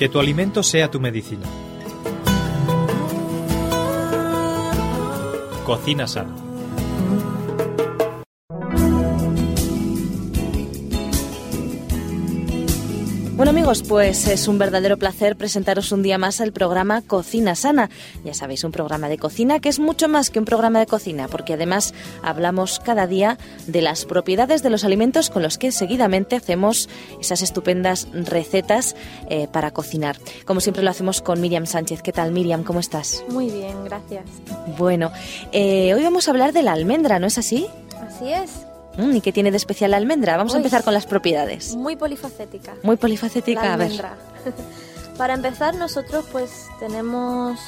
Que tu alimento sea tu medicina. Cocina sana. Bueno amigos, pues es un verdadero placer presentaros un día más el programa Cocina Sana. Ya sabéis, un programa de cocina que es mucho más que un programa de cocina, porque además hablamos cada día de las propiedades de los alimentos con los que seguidamente hacemos esas estupendas recetas eh, para cocinar. Como siempre lo hacemos con Miriam Sánchez. ¿Qué tal Miriam? ¿Cómo estás? Muy bien, gracias. Bueno, eh, hoy vamos a hablar de la almendra, ¿no es así? Así es. ¿Y qué tiene de especial la almendra? Vamos a empezar con las propiedades. Muy polifacética. Muy polifacética, La a ver. Para empezar, nosotros pues tenemos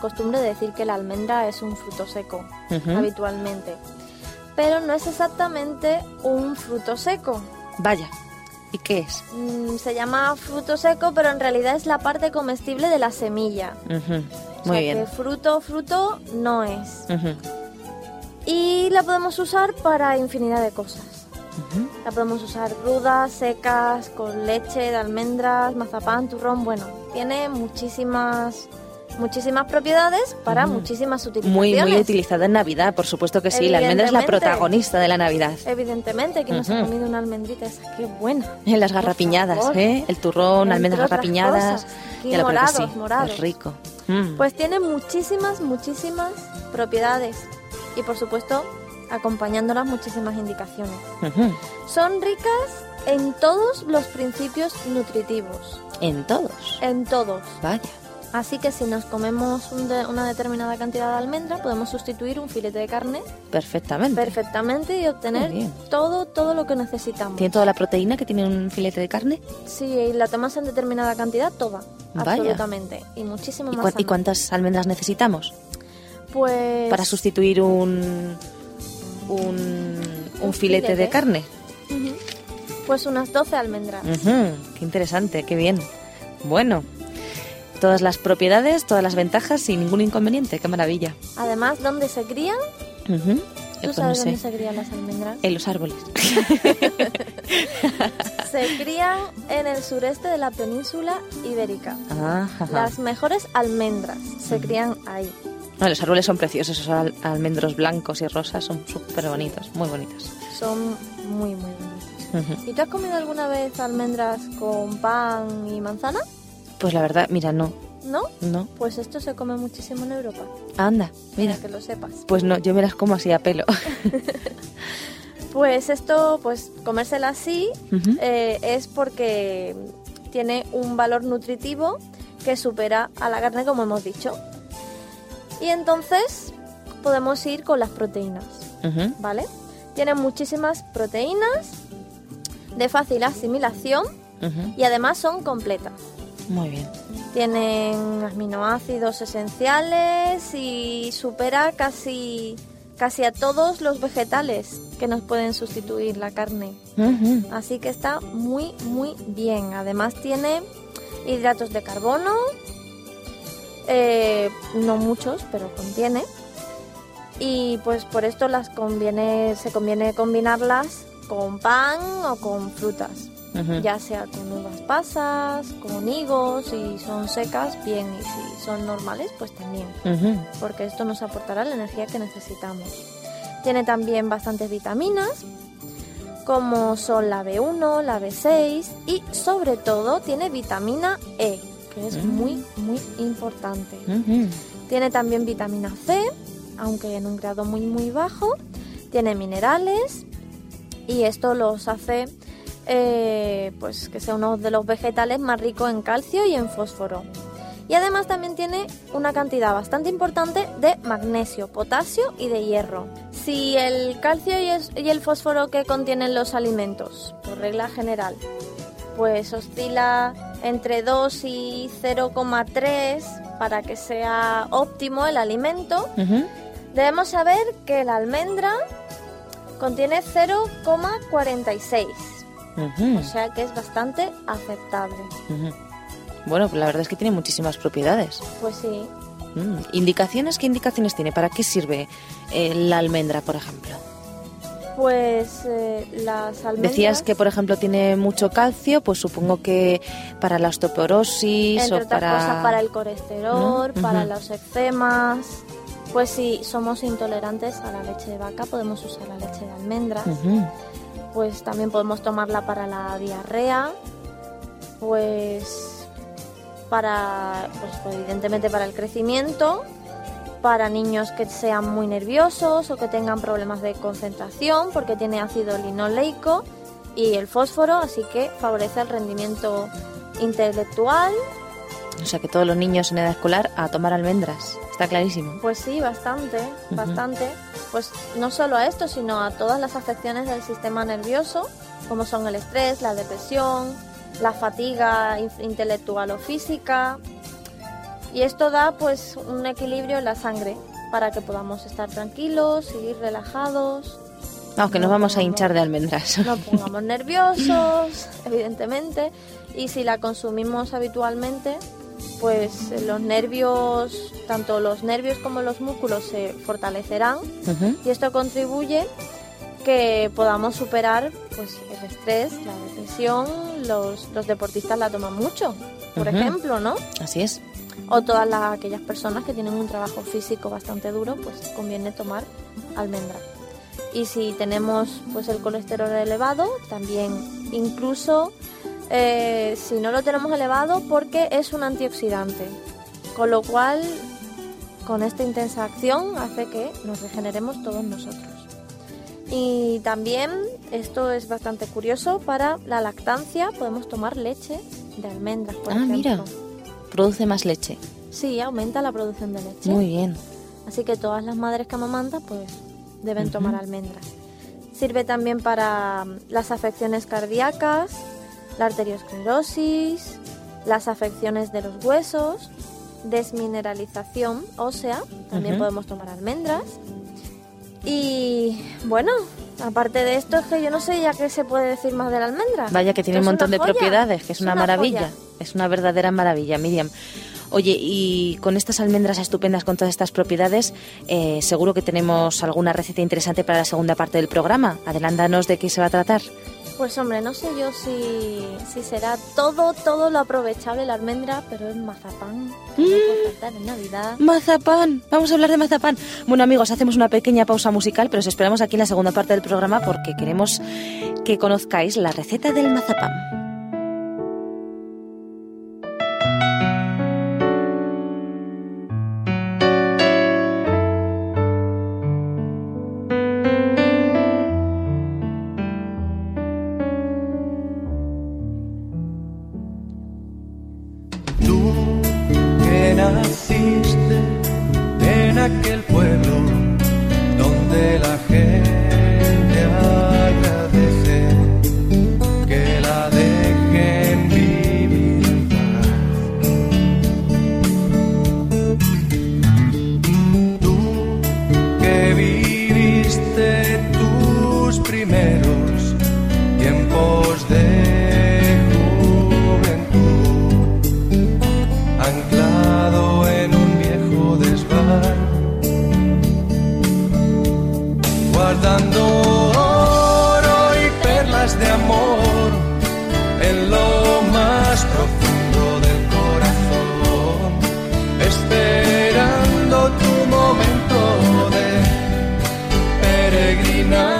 costumbre de decir que la almendra es un fruto seco, habitualmente. Pero no es exactamente un fruto seco. Vaya. ¿Y qué es? Mm, Se llama fruto seco, pero en realidad es la parte comestible de la semilla. Muy sea bien. que fruto, fruto no es. Ujú. Y la podemos usar para infinidad de cosas. La podemos usar crudas, secas, con leche de almendras, mazapán, turrón. Bueno, tiene muchísimas, muchísimas propiedades para muchísimas utilizaciones. Muy, muy utilizada en Navidad, por supuesto que sí. La almendra es la protagonista de la Navidad. Evidentemente, que nos ha comido una almendrita esa, qué buena. En las garrapiñadas. ¿eh? El turrón, almendras garrapiñadas. Y morados, sí. morados. Es rico. Mm. Pues tiene muchísimas, muchísimas propiedades. Y por supuesto, acompañándolas muchísimas indicaciones. Son ricas en todos los principios nutritivos. En todos. En todos. Vaya. Así que si nos comemos un de- una determinada cantidad de almendra, podemos sustituir un filete de carne Perfectamente. perfectamente y obtener todo, todo lo que necesitamos. ¿Tiene toda la proteína que tiene un filete de carne? Si la tomas en determinada cantidad, toda. Vaya. Absolutamente. Y muchísimo ¿Y, más. y cuántas almendras necesitamos Pues. para sustituir un, un, filete de carne? Pues unas 12 almendras. Qué interesante, qué bien. Bueno, todas las propiedades, todas las ventajas sin ningún inconveniente, qué maravilla. Además, ¿dónde se crían? ¿Tú pues sabes no dónde sé, se crían las almendras? en los árboles. se crían en el sureste de la península ibérica. Ah. Las mejores almendras se crían ahí. No, los árboles son preciosos, esos al- almendros blancos y rosas son súper bonitos, muy bonitos. Son muy, muy bonitos. ¿Y tú has comido alguna vez almendras con pan y manzana? Pues la verdad, mira, no, ¿No? no. Pues esto se come muchísimo en Europa. Anda, mira. Para que lo sepas. Pues no, yo me las como así a pelo. Pues esto, pues comérsela así eh, es porque tiene un valor nutritivo que supera a la carne, como hemos dicho. Y entonces podemos ir con las proteínas. ¿vale? Tiene muchísimas proteínas de fácil asimilación y además son completas. Muy bien. Tienen aminoácidos esenciales y supera casi, casi a todos los vegetales que nos pueden sustituir la carne. Así que está muy, muy bien. Además tiene hidratos de carbono, eh, no muchos, pero contiene. Y pues por esto las conviene, se conviene combinarlas con pan o con frutas, ya sea con uvas pasas, con higos, si son secas, bien, y si son normales, pues también. Porque esto nos aportará la energía que necesitamos. Tiene también bastantes vitaminas, como son la B1, la B6 y sobre todo tiene vitamina E, que es muy, muy importante. Tiene también vitamina C, aunque en un grado muy, muy bajo. Tiene minerales y esto los hace eh, pues que sea uno de los vegetales más ricos en calcio y en fósforo. Y además también tiene una cantidad bastante importante de magnesio, potasio y de hierro. Si el calcio y el, y el fósforo que contienen los alimentos, por regla general, pues oscila entre 2 y 0,3 para que sea óptimo el alimento, debemos saber que la almendra contiene 0,46, Ujú. o sea que es bastante aceptable. Bueno, pues la verdad es que tiene muchísimas propiedades. Pues sí, Mm. ¿Indicaciones? ¿Qué indicaciones tiene? ¿Para qué sirve eh, la almendra, por ejemplo? Pues eh, las almendras... Decías que, por ejemplo, tiene mucho calcio, pues supongo que para la osteoporosis Entre o otras para... cosas para el colesterol, ¿No? para los eczemas. Pues si somos intolerantes a la leche de vaca, podemos usar la leche de almendras. Pues también podemos tomarla para la diarrea. Pues para, pues, evidentemente para el crecimiento, para niños que sean muy nerviosos o que tengan problemas de concentración, porque tiene ácido linoleico y el fósforo, así que favorece el rendimiento intelectual. O sea que todos los niños en edad escolar a tomar almendras. Está clarísimo. Pues sí, bastante, bastante. Pues no solo a esto, sino a todas las afecciones del sistema nervioso, como son el estrés, la depresión, la fatiga in- intelectual o física. Y esto da pues un equilibrio en la sangre para que podamos estar tranquilos, seguir relajados, Vamos, que nos No, vamos a hinchar de almendras. no pongamos nerviosos, evidentemente, y si la consumimos habitualmente, pues eh, los nervios, tanto los nervios como los músculos se fortalecerán y esto contribuye que podamos superar pues el estrés, la depresión, los, los deportistas la toman mucho, por ejemplo, ¿no? Así es. O todas las, aquellas personas que tienen un trabajo físico bastante duro, pues conviene tomar almendra. Y si tenemos pues el colesterol elevado, también incluso eh, si no lo tenemos elevado porque es un antioxidante. Con lo cual, con esta intensa acción hace que nos regeneremos todos nosotros. Y también, esto es bastante curioso, para la lactancia podemos tomar leche de almendras, por Ah, ejemplo. mira. Produce más leche. Sí, aumenta la producción de leche. Muy bien. Así que todas las madres que amamantan pues deben tomar almendras. Sirve también para mm, las afecciones cardíacas, la arteriosclerosis, las afecciones de los huesos, desmineralización ósea, también podemos tomar almendras. Y bueno, aparte de esto es que yo no sé ya qué se puede decir más de la almendra. Vaya que tiene un montón de joya. propiedades, que es, una, maravilla. joya. Es una verdadera maravilla, Miriam. Oye, y con estas almendras estupendas, con todas estas propiedades, eh, seguro que tenemos alguna receta interesante para la segunda parte del programa. Adelántanos de qué se va a tratar. Pues hombre, no sé yo si, si será todo, todo lo aprovechable la almendra, pero es mazapán, que no puede faltar en Navidad. Mazapán, vamos a hablar de mazapán. Bueno amigos, hacemos una pequeña pausa musical, pero os esperamos aquí en la segunda parte del programa porque queremos que conozcáis la receta del mazapán. 나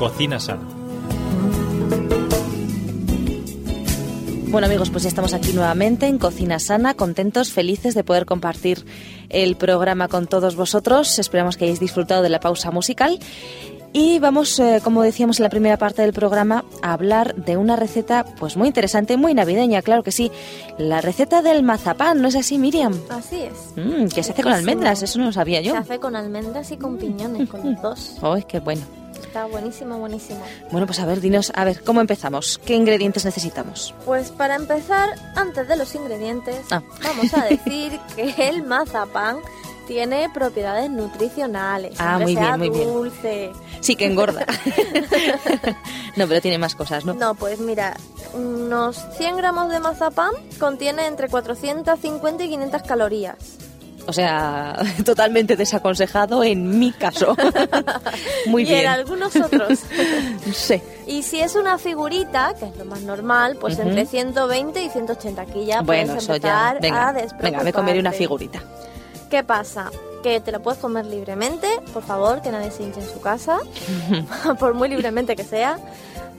Cocina sana. Bueno amigos, pues ya estamos aquí nuevamente en Cocina Sana, contentos, felices de poder compartir el programa con todos vosotros. Esperamos que hayáis disfrutado de la pausa musical. Y vamos, eh, como decíamos en la primera parte del programa, a hablar de una receta pues muy interesante, muy navideña, claro que sí. La receta del mazapán, ¿no es así, Miriam? Así es. Mm, que se hace con almendras, eso no lo sabía yo. Se hace con almendras y con piñones, con los dos. ¡Ay, qué bueno! Está buenísimo, buenísimo. Bueno, pues a ver, dinos, a ver, ¿cómo empezamos? ¿Qué ingredientes necesitamos? Pues para empezar, antes de los ingredientes, Ah. vamos a decir que el mazapán tiene propiedades nutricionales. Ah, muy sea bien, muy bien. dulce. Sí, que engorda. no, pero tiene más cosas, ¿no? No, pues mira, unos 100 gramos de mazapán contiene entre 450 y 500 calorías. O sea, totalmente desaconsejado en mi caso. Muy y bien. en algunos otros. Sí. y si es una figurita, que es lo más normal, pues entre 120 y 180. Aquí ya bueno, puedes eso ya. empezar a Venga, venga, me comeré una figurita. ¿Qué pasa? Que te lo puedes comer libremente, por favor, que nadie se hinche en su casa, por muy libremente que sea,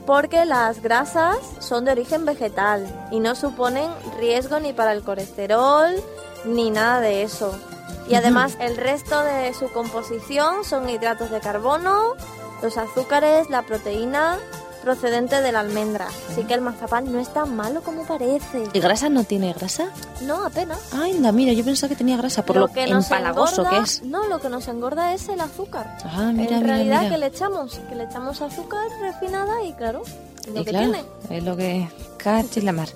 porque las grasas son de origen vegetal y no suponen riesgo ni para el colesterol ni nada de eso. Y además el resto de su composición son hidratos de carbono, los azúcares, la proteína procedente de la almendra. Así que el mazapán no es tan malo como parece. ¿Y grasa no tiene grasa? No, apenas. Ay, anda, mira, yo pensaba que tenía grasa por lo, nos empalagoso engorda- que es. No, lo que nos engorda es el azúcar. Ah, mira, en mira, realidad mira. que le echamos, que le echamos azúcar refinada y claro, lo Y que claro, tiene. es lo que cachis la mar.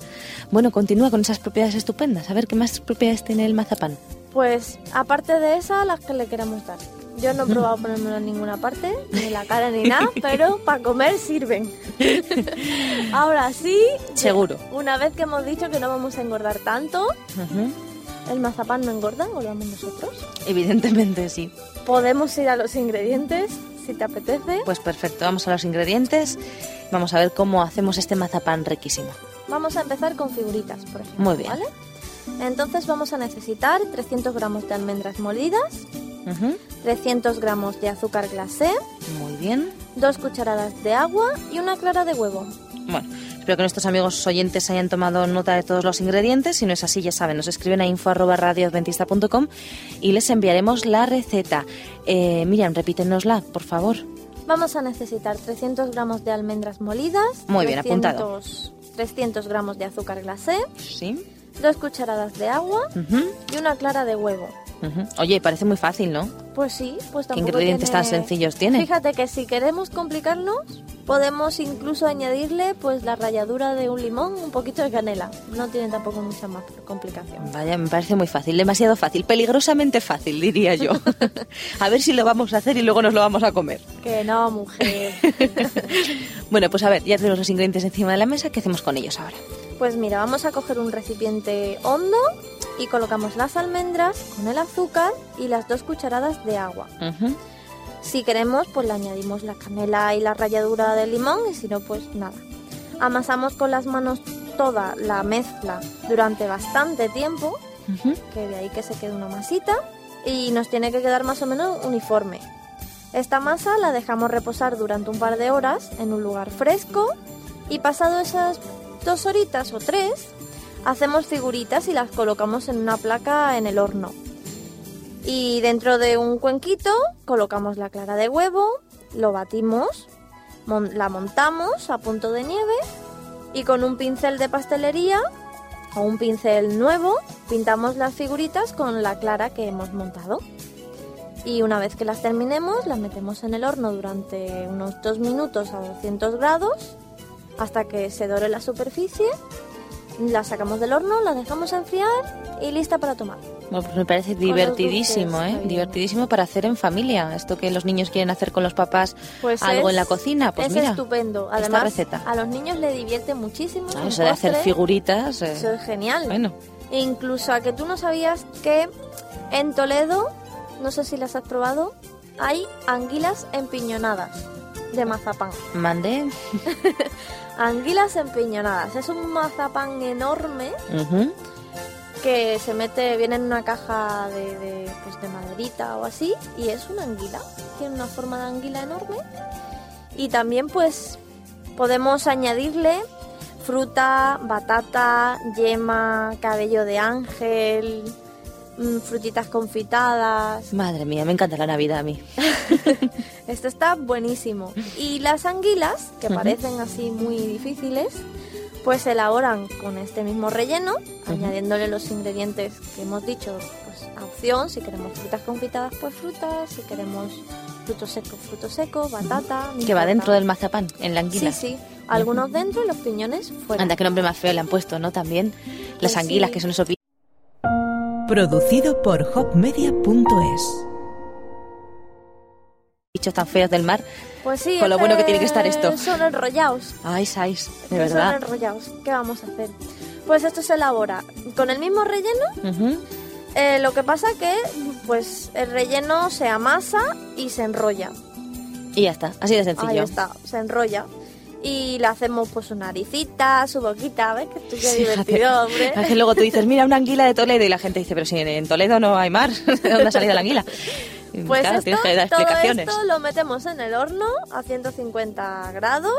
Bueno, continúa con esas propiedades estupendas. A ver, ¿qué más propiedades tiene el mazapán? Pues aparte de esas, las que le queremos dar. Yo no he probado ponérmelo en ninguna parte, ni en la cara ni nada, pero para comer sirven. Ahora sí, Seguro. una vez que hemos dicho que no vamos a engordar tanto, el mazapán no engorda, engordamos nosotros. Evidentemente sí. Podemos ir a los ingredientes, si te apetece. Pues perfecto, vamos a los ingredientes. Vamos a ver cómo hacemos este mazapán riquísimo. Vamos a empezar con figuritas, por ejemplo. Muy bien. ¿vale? Entonces vamos a necesitar 300 gramos de almendras molidas, Ujú. 300 gramos de azúcar glacé, Muy bien. dos cucharadas de agua y una clara de huevo. Bueno, espero que nuestros amigos oyentes hayan tomado nota de todos los ingredientes. Si no es así, ya saben, nos escriben a info.radioadventista.com y les enviaremos la receta. Eh, Miriam, repítenosla, por favor. Vamos a necesitar 300 gramos de almendras molidas, Muy bien, apuntado. 300 gramos de azúcar glacé, Sí. dos cucharadas de agua y una clara de huevo. Oye, parece muy fácil, ¿no? Pues sí, pues ¿Qué tampoco ingredientes tiene- tan sencillos tiene? Fíjate que si queremos complicarnos, podemos incluso añadirle pues la ralladura de un limón, un poquito de canela. No tiene tampoco mucha más complicación. Vaya, me parece muy fácil, demasiado fácil, peligrosamente fácil, diría yo. a ver si lo vamos a hacer y luego nos lo vamos a comer. Que no, mujer. Bueno, pues a ver, ya tenemos los ingredientes encima de la mesa, ¿qué hacemos con ellos ahora? Pues mira, vamos a coger un recipiente hondo y colocamos las almendras con el azúcar y las dos cucharadas de agua. Si queremos, pues le añadimos la canela y la ralladura de limón y si no, pues nada. Amasamos con las manos toda la mezcla durante bastante tiempo, que de ahí que se quede una masita y nos tiene que quedar más o menos uniforme. Esta masa la dejamos reposar durante un par de horas en un lugar fresco y pasado esas dos horitas o tres, hacemos figuritas y las colocamos en una placa en el horno. Y dentro de un cuenquito colocamos la clara de huevo, lo batimos, la montamos a punto de nieve y con un pincel de pastelería o un pincel nuevo pintamos las figuritas con la clara que hemos montado. Y una vez que las terminemos, las metemos en el horno durante unos dos minutos a 200 grados hasta que se dore la superficie. Las sacamos del horno, las dejamos enfriar y lista para tomar. Bueno, pues me parece divertidísimo, ¿eh? Divertidísimo para hacer en familia. Esto que los niños quieren hacer con los papás, Pues algo es- en la cocina, pues es mira. estupendo. esta Además, receta. a los niños le divierte muchísimo. Ah, eso de hacer figuritas. eh, Eso es genial. Bueno, incluso a que tú no sabías que en Toledo, no sé si las has probado, hay anguilas empiñonadas de mazapán. mandé. Anguilas empiñonadas. Es un mazapán enorme que se mete, viene en una caja de, de, pues de maderita o así y es una anguila. Tiene una forma de anguila enorme. Y también pues podemos añadirle fruta, batata, yema, cabello de ángel, mm, frutitas confitadas. Madre mía, me encanta la Navidad a mí. Esto está buenísimo. Y las anguilas, que parecen así muy difíciles, pues se elaboran con este mismo relleno, añadiéndole los ingredientes que hemos dicho, pues a opción, si queremos frutas confitadas, pues frutas, si queremos frutos secos, frutos secos, batata. Que va dentro del mazapán, en la anguila. Sí, sí. Algunos dentro y los piñones fuera. Anda, qué nombre más feo le han puesto, ¿no? También las Pues anguilas, sí. que son esos. Producido por hopmedia.es. bichos tan feos del mar. Pues sí. Con lo bueno que tiene que estar esto. Son enrollados. Ay, sais, de Son verdad. enrollados. ¿Qué vamos a hacer? Pues esto se elabora con el mismo relleno Ujú. Eh, lo que pasa que pues el relleno se amasa y se enrolla. Y ya está, así de Ahí sencillo. está, se enrolla. Y le hacemos pues su naricita, su boquita, ¿ves? Que tú qué Sí, divertido, hombre. Es que luego tú dices, mira, una anguila de Toledo y la gente dice, pero si en Toledo no hay mar, ¿de dónde ha salido la anguila? Y Pues claro, esto, tienes que dar todo esto lo metemos en el horno a 150 grados,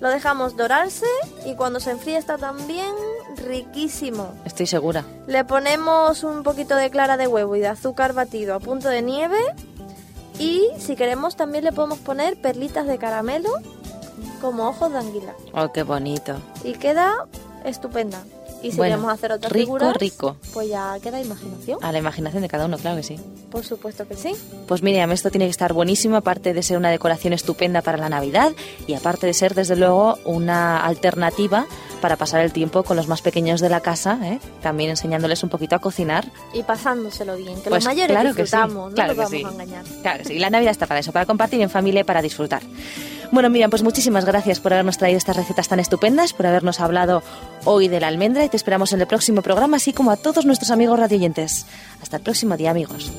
lo dejamos dorarse y cuando se enfríe está también riquísimo. Estoy segura. Le ponemos un poquito de clara de huevo y de azúcar batido a punto de nieve y si queremos también le podemos poner perlitas de caramelo como ojos de anguila Oh, qué bonito. y queda estupenda. Y si Bueno, queremos hacer otras rico, figuras, rico. pues ya queda imaginación. A la imaginación de cada uno, claro que sí. Por supuesto que sí. Pues Miriam, esto tiene que estar buenísimo, aparte de ser una decoración estupenda para la Navidad y aparte de ser, desde luego, una alternativa para pasar el tiempo con los más pequeños de la casa, ¿eh? también enseñándoles un poquito a cocinar. Y pasándoselo bien, que Pues los mayores claro que sí, disfrutamos, no claro nos que vamos sí. a engañar. Claro que sí, la Navidad está para eso, para compartir en familia y para disfrutar. Bueno, Miriam, pues muchísimas gracias por habernos traído estas recetas tan estupendas, por habernos hablado hoy de la almendra y te esperamos en el próximo programa, así como a todos nuestros amigos radioyentes. Hasta el próximo día, amigos.